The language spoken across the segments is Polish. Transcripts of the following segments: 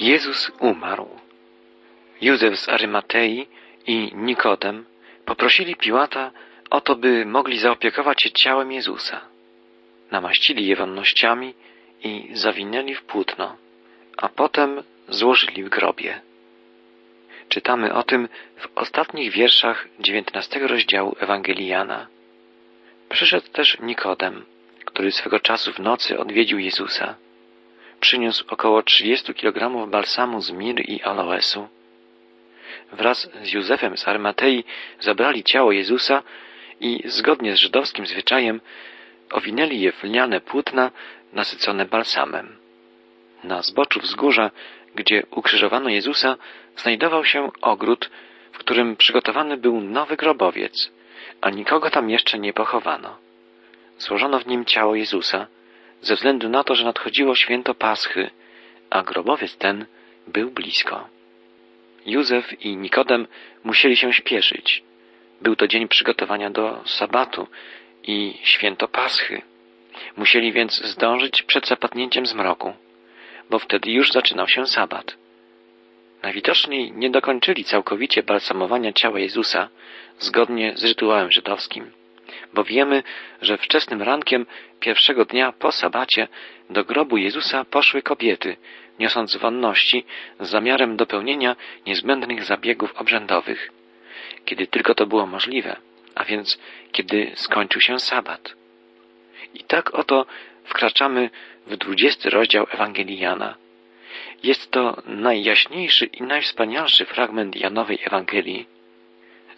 Jezus umarł. Józef z Arymatei i Nikodem poprosili Piłata o to, by mogli zaopiekować się ciałem Jezusa. Namaścili je wonnościami i zawinęli w płótno, a potem złożyli w grobie. Czytamy o tym w ostatnich wierszach dziewiętnastego rozdziału Ewangelii Jana. Przyszedł też Nikodem, który swego czasu w nocy odwiedził Jezusa. Przyniósł około 30 kg balsamu z mir i aloesu. Wraz z Józefem z Armatei zabrali ciało Jezusa i zgodnie z żydowskim zwyczajem owinęli je w lniane płótna nasycone balsamem. Na zboczu wzgórza, gdzie ukrzyżowano Jezusa, znajdował się ogród, w którym przygotowany był nowy grobowiec, a nikogo tam jeszcze nie pochowano. Złożono w nim ciało Jezusa, ze względu na to, że nadchodziło święto Paschy, a grobowiec ten był blisko. Józef i Nikodem musieli się śpieszyć. Był to dzień przygotowania do sabatu i święto Paschy. Musieli więc zdążyć przed zapadnięciem zmroku, bo wtedy już zaczynał się sabat. Najwidoczniej nie dokończyli całkowicie balsamowania ciała Jezusa zgodnie z rytuałem żydowskim, bo wiemy, że wczesnym rankiem pierwszego dnia po sabacie do grobu Jezusa poszły kobiety, niosąc wonności z zamiarem dopełnienia niezbędnych zabiegów obrzędowych, kiedy tylko to było możliwe, a więc kiedy skończył się sabat. I tak oto wkraczamy w dwudziesty rozdział Ewangelii Jana. Jest to najjaśniejszy i najwspanialszy fragment Janowej Ewangelii.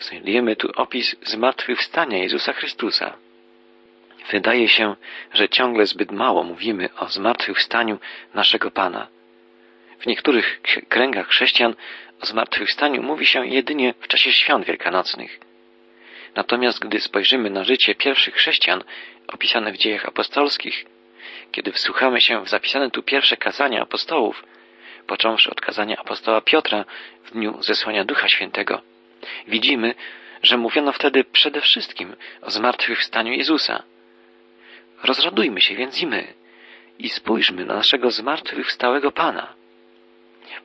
Znajdujemy tu opis zmartwychwstania Jezusa Chrystusa. Wydaje się, że ciągle zbyt mało mówimy o zmartwychwstaniu naszego Pana. W niektórych kręgach chrześcijan o zmartwychwstaniu mówi się jedynie w czasie świąt wielkanocnych. Natomiast gdy spojrzymy na życie pierwszych chrześcijan opisane w dziejach apostolskich, kiedy wsłuchamy się w zapisane tu pierwsze kazania apostołów, począwszy od kazania apostoła Piotra w dniu zesłania Ducha Świętego, widzimy, że mówiono wtedy przede wszystkim o zmartwychwstaniu Jezusa. Rozradujmy się więc i my i spójrzmy na naszego zmartwychwstałego Pana.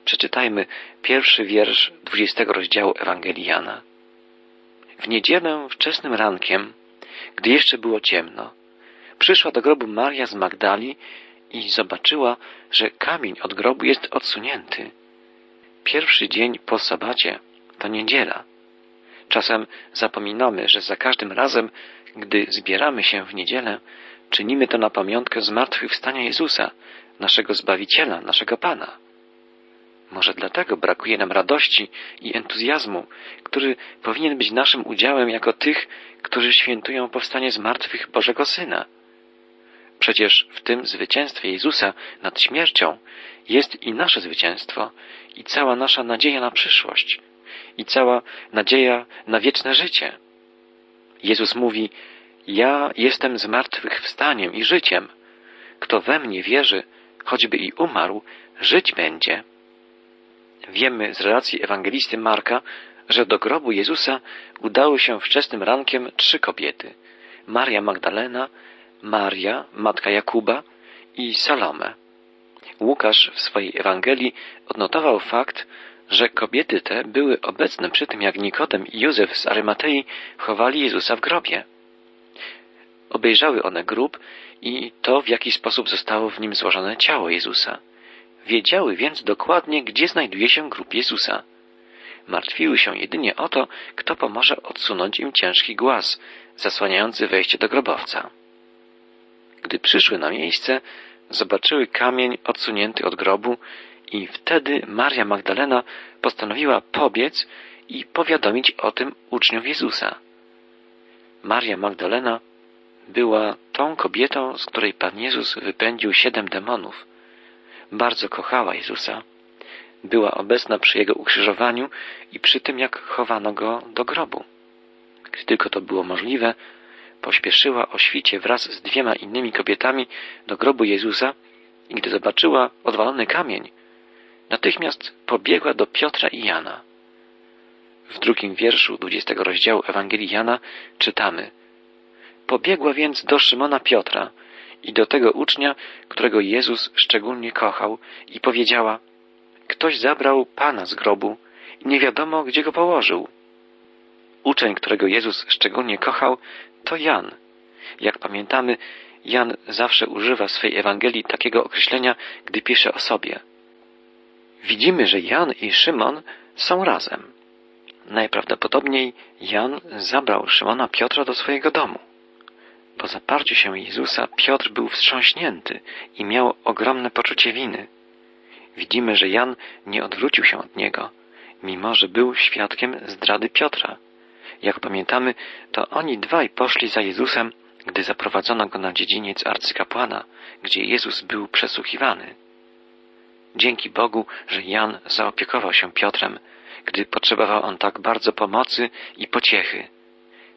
Przeczytajmy pierwszy wiersz dwudziestego rozdziału Ewangelii Jana. W niedzielę wczesnym rankiem, gdy jeszcze było ciemno, przyszła do grobu Maria z Magdali i zobaczyła, że kamień od grobu jest odsunięty. Pierwszy dzień po sabacie to niedziela. Czasem zapominamy, że za każdym razem, gdy zbieramy się w niedzielę, czynimy to na pamiątkę zmartwychwstania Jezusa, naszego Zbawiciela, naszego Pana. Może dlatego brakuje nam radości i entuzjazmu, który powinien być naszym udziałem jako tych, którzy świętują powstanie z martwych Bożego Syna. Przecież w tym zwycięstwie Jezusa nad śmiercią jest i nasze zwycięstwo, i cała nasza nadzieja na przyszłość, i cała nadzieja na wieczne życie. Jezus mówi, ja jestem zmartwychwstaniem i życiem. Kto we mnie wierzy, choćby i umarł, żyć będzie. Wiemy z relacji ewangelisty Marka, że do grobu Jezusa udały się wczesnym rankiem trzy kobiety. Maria Magdalena, Maria, matka Jakuba i Salome. Łukasz w swojej Ewangelii odnotował fakt, że kobiety te były obecne przy tym, jak Nikodem i Józef z Arymatei chowali Jezusa w grobie. Obejrzały one grób i to, w jaki sposób zostało w nim złożone ciało Jezusa. Wiedziały więc dokładnie, gdzie znajduje się grób Jezusa. Martwiły się jedynie o to, kto pomoże odsunąć im ciężki głaz, zasłaniający wejście do grobowca. Gdy przyszły na miejsce, zobaczyły kamień odsunięty od grobu i wtedy Maria Magdalena postanowiła pobiec i powiadomić o tym uczniów Jezusa. Maria Magdalena była tą kobietą, z której Pan Jezus wypędził siedem demonów. Bardzo kochała Jezusa. Była obecna przy Jego ukrzyżowaniu i przy tym, jak chowano Go do grobu. Gdy tylko to było możliwe, pośpieszyła o świcie wraz z dwiema innymi kobietami do grobu Jezusa i gdy zobaczyła odwalony kamień, natychmiast pobiegła do Piotra i Jana. W drugim wierszu dwudziestego rozdziału Ewangelii Jana czytamy Pobiegła więc do Szymona Piotra i do tego ucznia, którego Jezus szczególnie kochał i powiedziała Ktoś zabrał Pana z grobu i nie wiadomo, gdzie go położył. Uczeń, którego Jezus szczególnie kochał, to Jan. Jak pamiętamy, Jan zawsze używa swej Ewangelii takiego określenia, gdy pisze o sobie. Widzimy, że Jan i Szymon są razem. Najprawdopodobniej Jan zabrał Szymona Piotra do swojego domu. Po zaparciu się Jezusa Piotr był wstrząśnięty i miał ogromne poczucie winy. Widzimy, że Jan nie odwrócił się od niego, mimo że był świadkiem zdrady Piotra. Jak pamiętamy, to oni dwaj poszli za Jezusem, gdy zaprowadzono go na dziedziniec arcykapłana, gdzie Jezus był przesłuchiwany. Dzięki Bogu, że Jan zaopiekował się Piotrem, gdy potrzebował on tak bardzo pomocy i pociechy.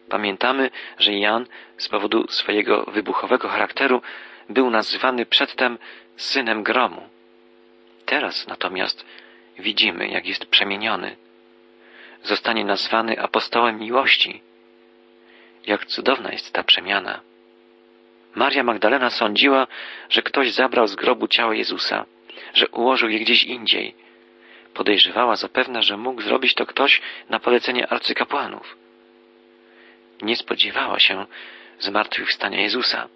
Pamiętamy, że Jan z powodu swojego wybuchowego charakteru był nazywany przedtem synem gromu. Teraz natomiast widzimy, jak jest przemieniony. Zostanie nazwany apostołem miłości. Jak cudowna jest ta przemiana. Maria Magdalena sądziła, że ktoś zabrał z grobu ciało Jezusa, że ułożył je gdzieś indziej. Podejrzewała zapewne, że mógł zrobić to ktoś na polecenie arcykapłanów. Nie spodziewała się zmartwychwstania Jezusa.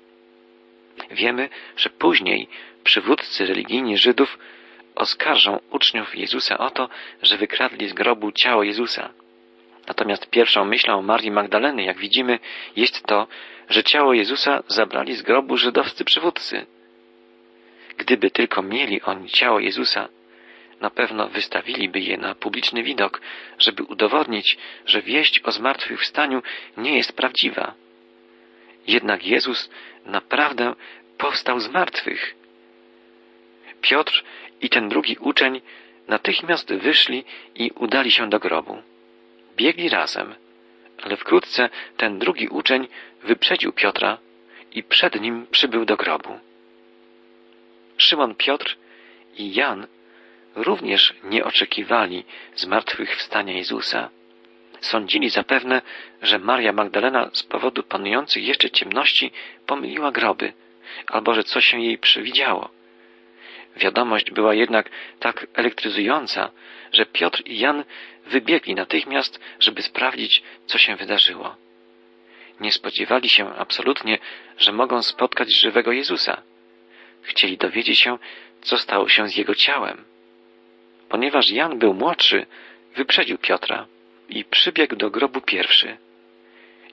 Wiemy, że później przywódcy religijni Żydów oskarżą uczniów Jezusa o to, że wykradli z grobu ciało Jezusa. Natomiast pierwszą myślą Marii Magdaleny, jak widzimy, jest to, że ciało Jezusa zabrali z grobu żydowscy przywódcy. Gdyby tylko mieli oni ciało Jezusa, na pewno wystawiliby je na publiczny widok, żeby udowodnić, że wieść o zmartwychwstaniu nie jest prawdziwa. Jednak Jezus naprawdę powstał z martwych. Piotr i ten drugi uczeń natychmiast wyszli i udali się do grobu. Biegli razem, ale wkrótce ten drugi uczeń wyprzedził Piotra i przed nim przybył do grobu. Szymon Piotr i Jan również nie oczekiwali zmartwychwstania Jezusa. Sądzili zapewne, że Maria Magdalena z powodu panujących jeszcze ciemności pomyliła groby, albo że coś się jej przywidziało. Wiadomość była jednak tak elektryzująca, że Piotr i Jan wybiegli natychmiast, żeby sprawdzić, co się wydarzyło. Nie spodziewali się absolutnie, że mogą spotkać żywego Jezusa. Chcieli dowiedzieć się, co stało się z jego ciałem. Ponieważ Jan był młodszy, wyprzedził Piotra i przybiegł do grobu pierwszy.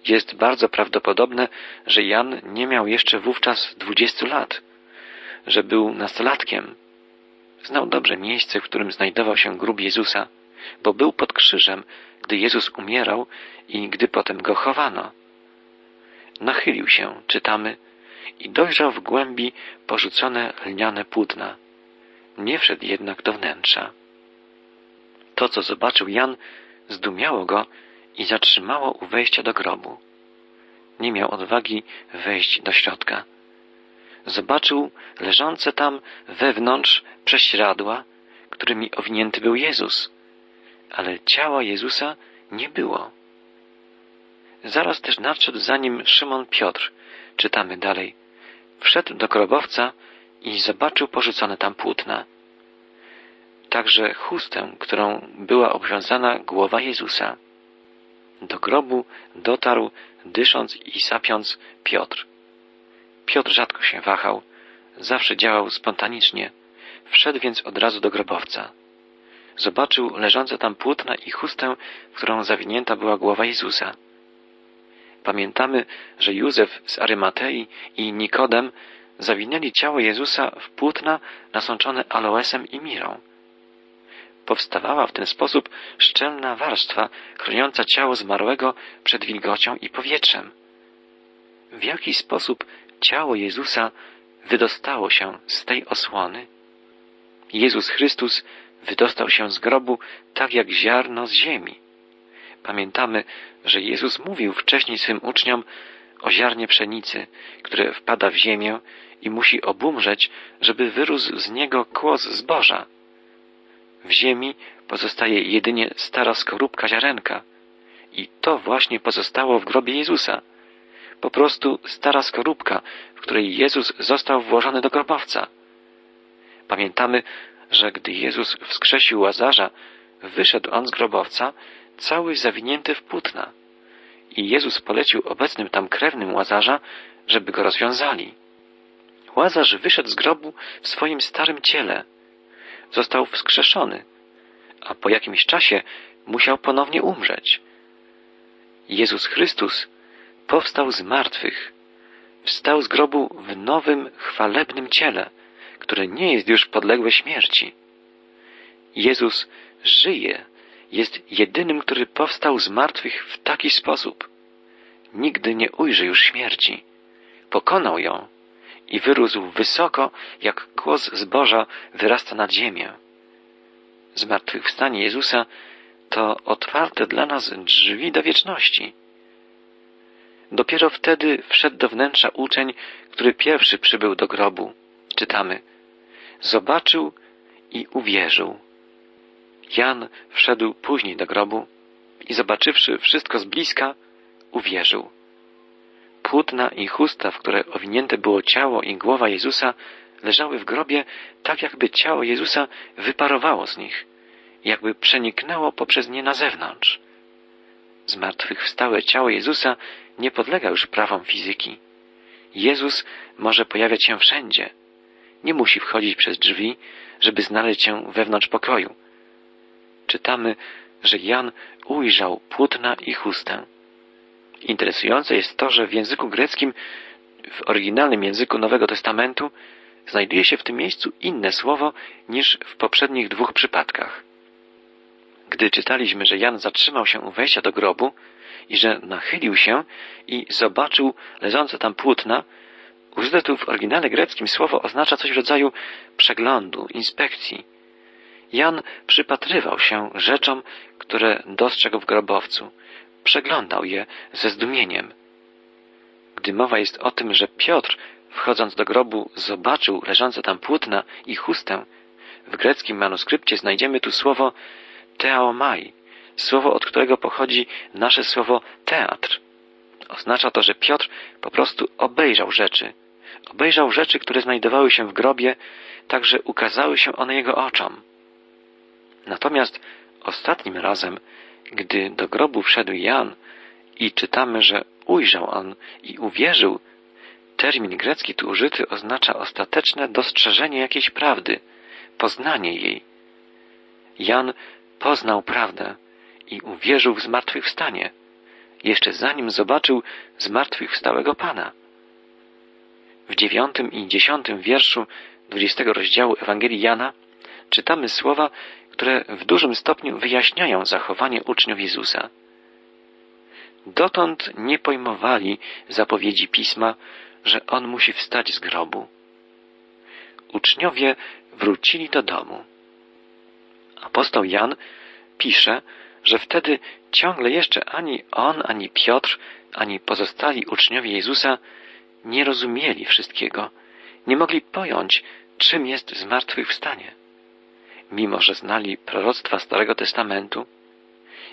Jest bardzo prawdopodobne, że Jan nie miał jeszcze wówczas dwudziestu lat, że był nastolatkiem. Znał dobrze miejsce, w którym znajdował się grób Jezusa, bo był pod krzyżem, gdy Jezus umierał i gdy potem go chowano. Nachylił się, czytamy, i dojrzał w głębi porzucone lniane płótna. Nie wszedł jednak do wnętrza. To, co zobaczył Jan, zdumiało go i zatrzymało u wejścia do grobu. Nie miał odwagi wejść do środka. Zobaczył leżące tam wewnątrz prześcieradła, którymi owinięty był Jezus, ale ciała Jezusa nie było. Zaraz też nadszedł za nim Szymon Piotr, czytamy dalej. Wszedł do grobowca i zobaczył porzucone tam płótna także chustę, którą była obwiązana głowa Jezusa. Do grobu dotarł, dysząc i sapiąc, Piotr. Piotr rzadko się wahał, zawsze działał spontanicznie. Wszedł więc od razu do grobowca. Zobaczył leżące tam płótna i chustę, w którą zawinięta była głowa Jezusa. Pamiętamy, że Józef z Arymatei i Nikodem zawinęli ciało Jezusa w płótna nasączone aloesem i mirą. Powstawała w ten sposób szczelna warstwa chroniąca ciało zmarłego przed wilgocią i powietrzem. W jaki sposób ciało Jezusa wydostało się z tej osłony? Jezus Chrystus wydostał się z grobu tak jak ziarno z ziemi. Pamiętamy, że Jezus mówił wcześniej swym uczniom o ziarnie pszenicy, które wpada w ziemię i musi obumrzeć, żeby wyrósł z niego kłos zboża. W ziemi pozostaje jedynie stara skorupka ziarenka. I to właśnie pozostało w grobie Jezusa. Po prostu stara skorupka, w której Jezus został włożony do grobowca. Pamiętamy, że gdy Jezus wskrzesił Łazarza, wyszedł on z grobowca cały zawinięty w płótna. I Jezus polecił obecnym tam krewnym Łazarza, żeby go rozwiązali. Łazarz wyszedł z grobu w swoim starym ciele. Został wskrzeszony, a po jakimś czasie musiał ponownie umrzeć. Jezus Chrystus powstał z martwych. Wstał z grobu w nowym, chwalebnym ciele, które nie jest już podległe śmierci. Jezus żyje, jest jedynym, który powstał z martwych w taki sposób. Nigdy nie ujrzy już śmierci. Pokonał ją i wyrósł wysoko, jak głos zboża wyrasta nad ziemię. Zmartwychwstanie Jezusa to otwarte dla nas drzwi do wieczności. Dopiero wtedy wszedł do wnętrza uczeń, który pierwszy przybył do grobu. Czytamy. Zobaczył i uwierzył. Jan wszedł później do grobu i zobaczywszy wszystko z bliska, uwierzył. Płótna i chusta, w które owinięte było ciało i głowa Jezusa, leżały w grobie tak, jakby ciało Jezusa wyparowało z nich, jakby przeniknęło poprzez nie na zewnątrz. Zmartwychwstałe ciało Jezusa nie podlega już prawom fizyki. Jezus może pojawiać się wszędzie. Nie musi wchodzić przez drzwi, żeby znaleźć się wewnątrz pokoju. Czytamy, że Jan ujrzał płótna i chustę. Interesujące jest to, że w języku greckim, w oryginalnym języku Nowego Testamentu, znajduje się w tym miejscu inne słowo niż w poprzednich dwóch przypadkach. Gdy czytaliśmy, że Jan zatrzymał się u wejścia do grobu i że nachylił się i zobaczył leżące tam płótna, użyte tu w oryginale greckim słowo oznacza coś w rodzaju przeglądu, inspekcji. Jan przypatrywał się rzeczom, które dostrzegł w grobowcu. Przeglądał je ze zdumieniem. Gdy mowa jest o tym, że Piotr, wchodząc do grobu, zobaczył leżące tam płótna i chustę, w greckim manuskrypcie znajdziemy tu słowo teaomai, słowo, od którego pochodzi nasze słowo teatr. Oznacza to, że Piotr po prostu obejrzał rzeczy. Obejrzał rzeczy, które znajdowały się w grobie, tak że ukazały się one jego oczom. Natomiast ostatnim razem, gdy do grobu wszedł Jan i czytamy, że ujrzał on i uwierzył, termin grecki tu użyty oznacza ostateczne dostrzeżenie jakiejś prawdy, poznanie jej. Jan poznał prawdę i uwierzył w zmartwychwstanie, jeszcze zanim zobaczył zmartwychwstałego Pana. W dziewiątym i dziesiątym wierszu dwudziestego rozdziału Ewangelii Jana czytamy słowa, które w dużym stopniu wyjaśniają zachowanie uczniów Jezusa. Dotąd nie pojmowali zapowiedzi pisma, że on musi wstać z grobu. Uczniowie wrócili do domu. Apostoł Jan pisze, że wtedy ciągle jeszcze ani on, ani Piotr, ani pozostali uczniowie Jezusa nie rozumieli wszystkiego, nie mogli pojąć, czym jest zmartwychwstanie. Mimo, że znali proroctwa Starego Testamentu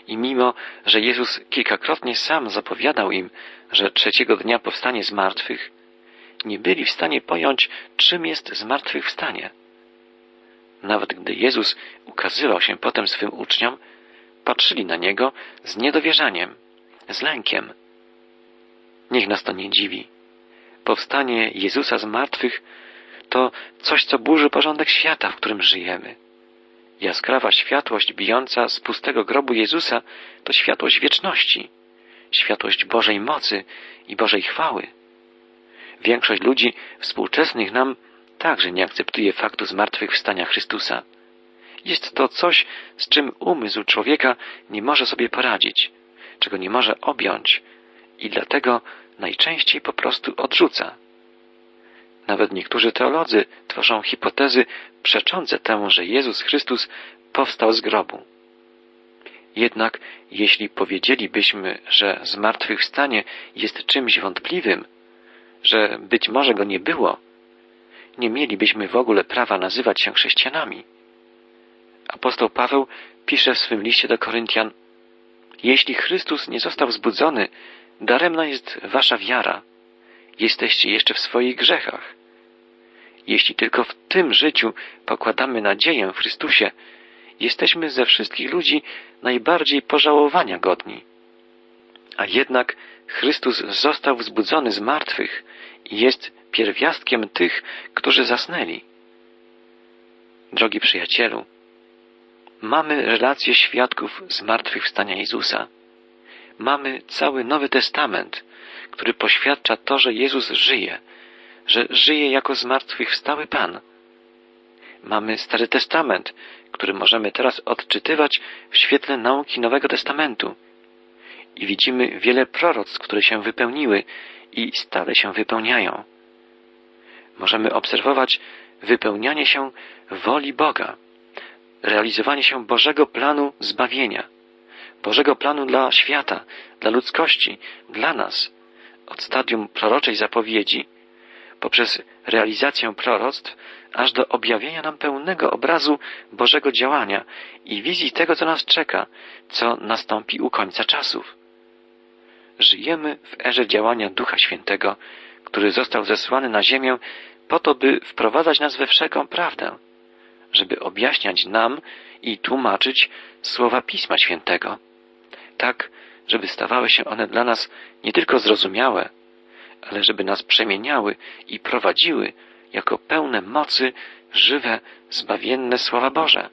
i mimo, że Jezus kilkakrotnie sam zapowiadał im, że trzeciego dnia powstanie z martwych, nie byli w stanie pojąć, czym jest zmartwychwstanie. Nawet gdy Jezus ukazywał się potem swym uczniom, patrzyli na Niego z niedowierzaniem, z lękiem. Niech nas to nie dziwi. Powstanie Jezusa z martwych to coś, co burzy porządek świata, w którym żyjemy. Jaskrawa światłość bijąca z pustego grobu Jezusa to światłość wieczności, światłość Bożej mocy i Bożej chwały. Większość ludzi współczesnych nam także nie akceptuje faktu zmartwychwstania Chrystusa. Jest to coś, z czym umysł człowieka nie może sobie poradzić, czego nie może objąć i dlatego najczęściej po prostu odrzuca. Nawet niektórzy teolodzy tworzą hipotezy przeczące temu, że Jezus Chrystus powstał z grobu. Jednak jeśli powiedzielibyśmy, że zmartwychwstanie jest czymś wątpliwym, że być może go nie było, nie mielibyśmy w ogóle prawa nazywać się chrześcijanami. Apostoł Paweł pisze w swym liście do Koryntian Jeśli Chrystus nie został wzbudzony, daremna jest wasza wiara. Jesteście jeszcze w swoich grzechach. Jeśli tylko w tym życiu pokładamy nadzieję w Chrystusie, jesteśmy ze wszystkich ludzi najbardziej pożałowania godni. A jednak Chrystus został wzbudzony z martwych i jest pierwiastkiem tych, którzy zasnęli. Drogi przyjacielu, mamy relacje świadków zmartwychwstania Jezusa. Mamy cały Nowy Testament, który poświadcza to, że Jezus żyje, że żyje jako zmartwychwstały Pan. Mamy Stary Testament, który możemy teraz odczytywać w świetle nauki Nowego Testamentu. I widzimy wiele proroctw, które się wypełniły i stale się wypełniają. Możemy obserwować wypełnianie się woli Boga, realizowanie się Bożego planu zbawienia, Bożego planu dla świata, dla ludzkości, dla nas, od stadium proroczej zapowiedzi, poprzez realizację proroctw, aż do objawienia nam pełnego obrazu Bożego działania i wizji tego, co nas czeka, co nastąpi u końca czasów. Żyjemy w erze działania Ducha Świętego, który został zesłany na ziemię po to, by wprowadzać nas we wszelką prawdę, żeby objaśniać nam i tłumaczyć słowa Pisma Świętego, tak, żeby stawały się one dla nas nie tylko zrozumiałe, ale żeby nas przemieniały i prowadziły jako pełne mocy, żywe, zbawienne słowa Boże.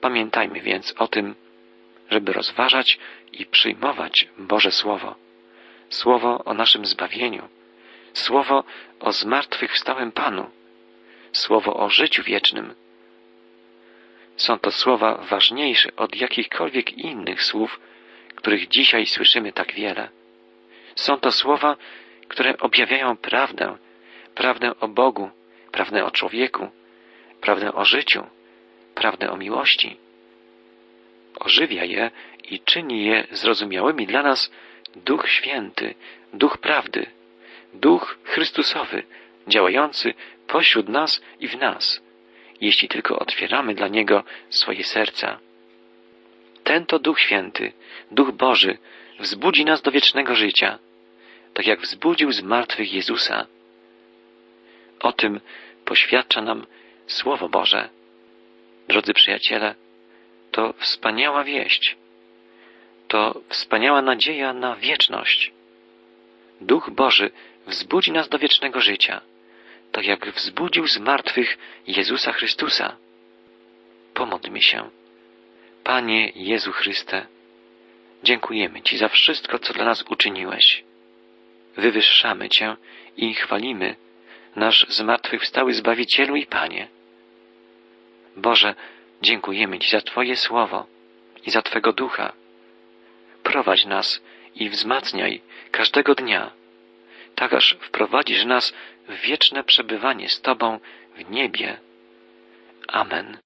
Pamiętajmy więc o tym, żeby rozważać i przyjmować Boże Słowo, Słowo o naszym zbawieniu, Słowo o zmartwychwstałym Panu, Słowo o życiu wiecznym. Są to słowa ważniejsze od jakichkolwiek innych słów, których dzisiaj słyszymy tak wiele. Są to słowa, które objawiają prawdę, prawdę o Bogu, prawdę o człowieku, prawdę o życiu, prawdę o miłości. Ożywia je i czyni je zrozumiałymi dla nas Duch Święty, Duch Prawdy, Duch Chrystusowy, działający pośród nas i w nas, jeśli tylko otwieramy dla Niego swoje serca. Ten to Duch Święty, Duch Boży, wzbudzi nas do wiecznego życia, tak jak wzbudził z martwych Jezusa. O tym poświadcza nam Słowo Boże. Drodzy przyjaciele, to wspaniała wieść. To wspaniała nadzieja na wieczność. Duch Boży wzbudzi nas do wiecznego życia, tak jak wzbudził z martwych Jezusa Chrystusa. Pomódlmy się. Panie Jezu Chryste, dziękujemy Ci za wszystko, co dla nas uczyniłeś. Wywyższamy Cię i chwalimy, nasz zmartwychwstały Zbawicielu i Panie. Boże, dziękujemy Ci za Twoje słowo i za Twego ducha. Prowadź nas i wzmacniaj każdego dnia, tak aż wprowadzisz nas w wieczne przebywanie z Tobą w niebie. Amen.